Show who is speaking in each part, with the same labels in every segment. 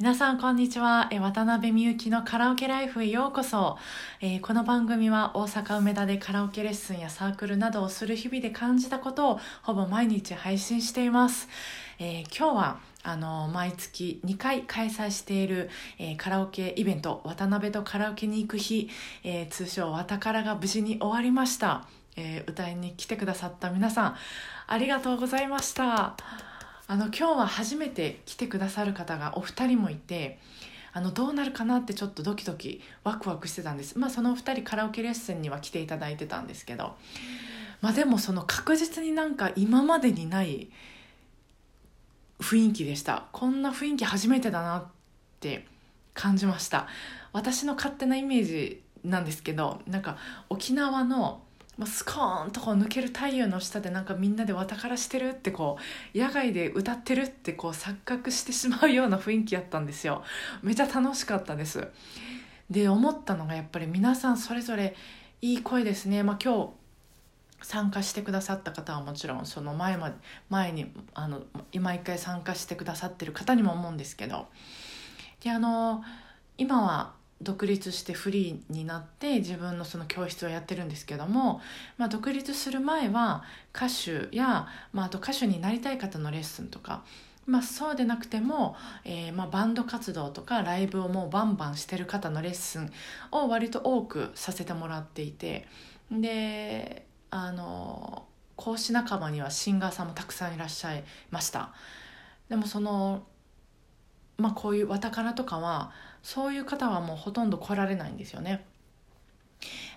Speaker 1: 皆さんこんにちは。渡辺美幸のカラオケライフへようこそ、この番組は大阪梅田でカラオケレッスンやサークルなどをする日々で感じたことをほぼ毎日配信しています。今日はあの毎月2回開催している、カラオケイベント渡辺とカラオケに行く日、通称わたからが無事に終わりました、歌いに来てくださった皆さんありがとうございました。あの今日は初めて来てくださる方がお二人もいてあのどうなるかなってちょっとドキドキワクワクしてたんです。まあそのお二人カラオケレッスンには来ていただいてたんですけど。まあでもその確実になんか今までにない雰囲気でした。こんな雰囲気初めてだなって感じました。私の勝手なイメージなんですけどなんか沖縄のまあ、スコーンとこう抜ける太陽の下でなんかみんなでわたからしてるってこう野外で歌ってるってこう錯覚してしまうような雰囲気やったんですよ。めちゃ楽しかったです。で思ったのがやっぱり皆さんそれぞれいい声ですね、まあ、今日参加してくださった方はもちろんその前まで前にあの今一回参加してくださってる方にも思うんですけど。であの今は独立してフリーになって自分のその教室をやってるんですけども、まあ、独立する前は歌手や、まあ、あと歌手になりたい方のレッスンとか、まあ、そうでなくても、えー、まあバンド活動とかライブをもうバンバンしてる方のレッスンを割と多くさせてもらっていてであの講師仲間にはシンガーさんもたくさんいらっしゃいました。でもそのまあこういうわたかとかはそういう方はもうほとんど来られないんですよね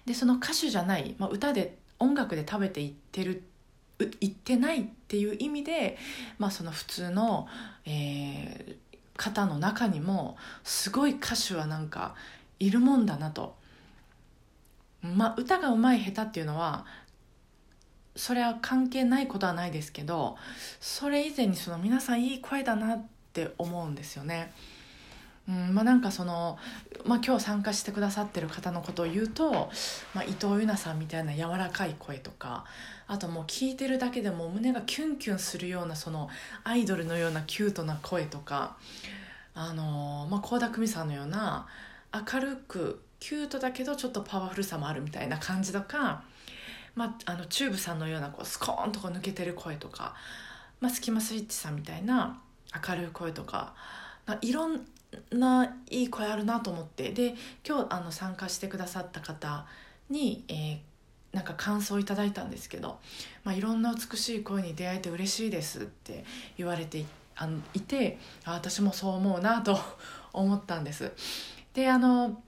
Speaker 1: でその歌手じゃない、まあ、歌で音楽で食べていってるいってないっていう意味で、まあ、その普通の、えー、方の中にもすごい歌手はなんかいるもんだなと。まあ、歌がうまい下手っていうのはそれは関係ないことはないですけどそれ以前にその皆さんいい声だなって思うんですよね。うんまあ、なんかその、まあ、今日参加してくださってる方のことを言うと、まあ、伊藤優奈さんみたいな柔らかい声とかあともう聞いてるだけでも胸がキュンキュンするようなそのアイドルのようなキュートな声とかあのまあ倖田來未さんのような明るくキュートだけどちょっとパワフルさもあるみたいな感じとかまあ、あのチューブさんのようなこうスコーンとこう抜けてる声とか、まあ、スキマスイッチさんみたいな明るい声とかいろんないい声あるなと思ってで今日あの参加してくださった方に、えー、なんか感想をいただいたんですけど、まあ、いろんな美しい声に出会えて嬉しいですって言われてあのいてあ私もそう思うなと 思ったんです。であの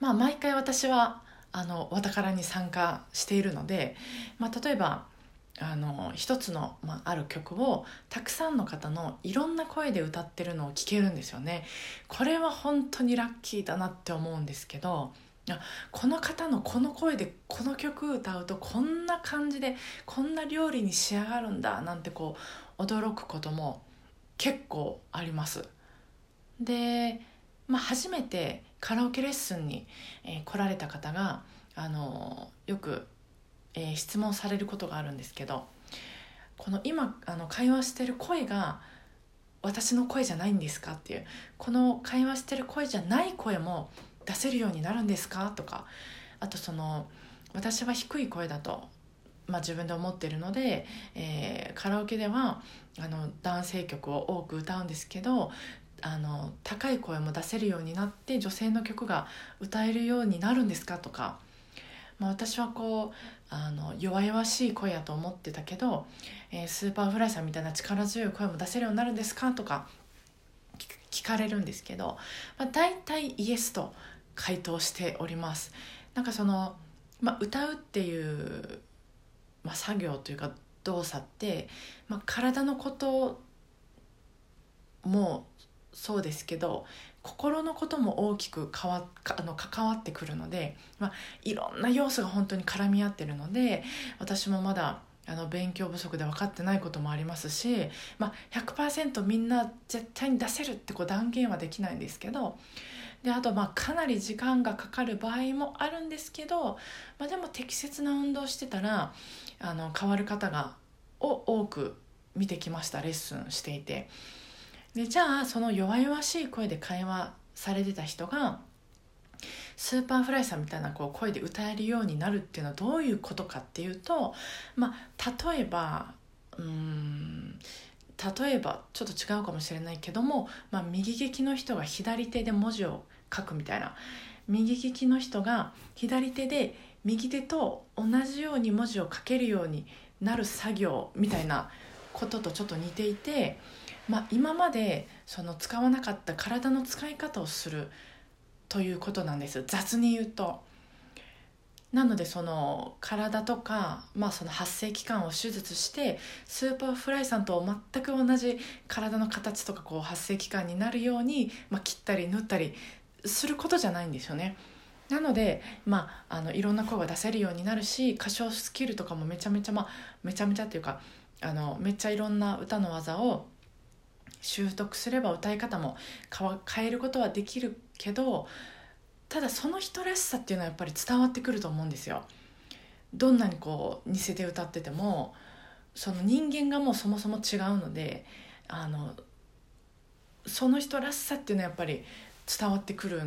Speaker 1: まあ毎回私はあのわたからに参加しているので、まあ、例えばあの一つの、まあ、ある曲をたくさんの方のいろんな声で歌ってるのを聴けるんですよね。これは本当にラッキーだなって思うんですけどこの方のこの声でこの曲歌うとこんな感じでこんな料理に仕上がるんだなんてこう驚くことも結構あります。で、まあ、初めてカラオケレッスンに、来られた方があのよく、えー、質問されることがあるんですけどこの今あの会話してる声が私の声じゃないんですかっていうこの会話してる声じゃない声も出せるようになるんですか？とかあとその私は低い声だと、まあ、自分で思ってるので、えー、カラオケではあの男性曲を多く歌うんですけどあの高い声も出せるようになって女性の曲が歌えるようになるんですか？とか、まあ、私はこうあの弱々しい声やと思ってたけど、えー、 Superfly さんみたいな力強い声も出せるようになるんですかとか聞かれるんですけど、まあ、大体イエスと回答しております。なんかその、まあ、歌うっていう、まあ、作業というか動作って、まあ、体のこともそうですけど心のことも大きく変わあの関わってくるので、まあ、いろんな要素が本当に絡み合ってるので私もまだあの勉強不足で分かってないこともありますし、まあ、100%みんな絶対に出せるってこう断言はできないんですけどであとまあかなり時間がかかる場合もあるんですけど、まあ、でも適切な運動してたらあの変わる方がを多く見てきましたレッスンしていて。でじゃあその弱々しい声で会話されてた人が Superfly さんみたいなこう声で歌えるようになるっていうのはどういうことかっていうと、まあ、例えばうん例えばちょっと違うかもしれないけども、まあ、右利きの人が左手で文字を書くみたいな。右利きの人が左手で右手と同じように文字を書けるようになる作業みたいなこととちょっと似ていて、まあ、今までその使わなかった体の使い方をするということなんです雑に言うと。なのでその体とか、まあ、その発声器官を手術して Superfly さんと全く同じ体の形とかこう発生器官になるように、まあ、切ったり縫ったりすることじゃないんですよね。なので、まあ、あのいろんな声が出せるようになるし歌唱スキルとかもめちゃめちゃ、まあ、めちゃめちゃっていうかあのめっちゃいろんな歌の技を習得すれば歌い方も変えることはできるけどただその人らしさっていうのはやっぱり伝わってくると思うんですよ。どんなにこう似せて歌っててもその人間がもうそもそも違うのであのその人らしさっていうのはやっぱり伝わってくる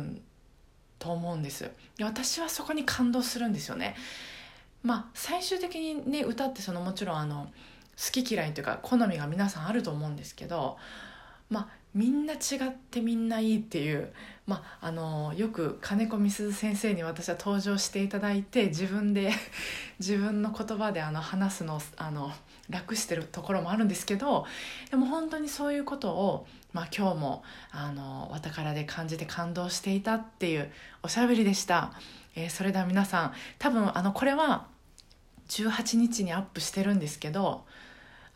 Speaker 1: と思うんです私はそこに感動するんですよねまあ最終的にね歌ってそのもちろんあの好き嫌いというか好みが皆さんあると思うんですけどまあみんな違ってみんないいっていう、まあ、あのよく金子みす先生に私は登場していただいて自分で 自分の言葉であの話すのあの楽してるところもあるんですけどでも本当にそういうことを、まあ、今日もあのわたからで感じて感動していたっていうおしゃべりでした、えー、それでは皆さん多分あのこれは18日にアップしてるんですけど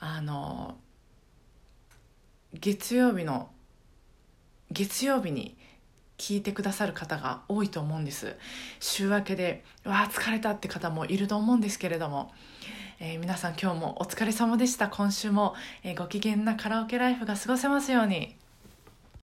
Speaker 1: あの月曜日の月曜日に聞いてくださる方が多いと思うんです。週明けでわあ疲れたって方もいると思うんですけれども、えー、皆さん今日もお疲れ様でした。今週も、えー、ご機嫌なカラオケライフが過ごせますように。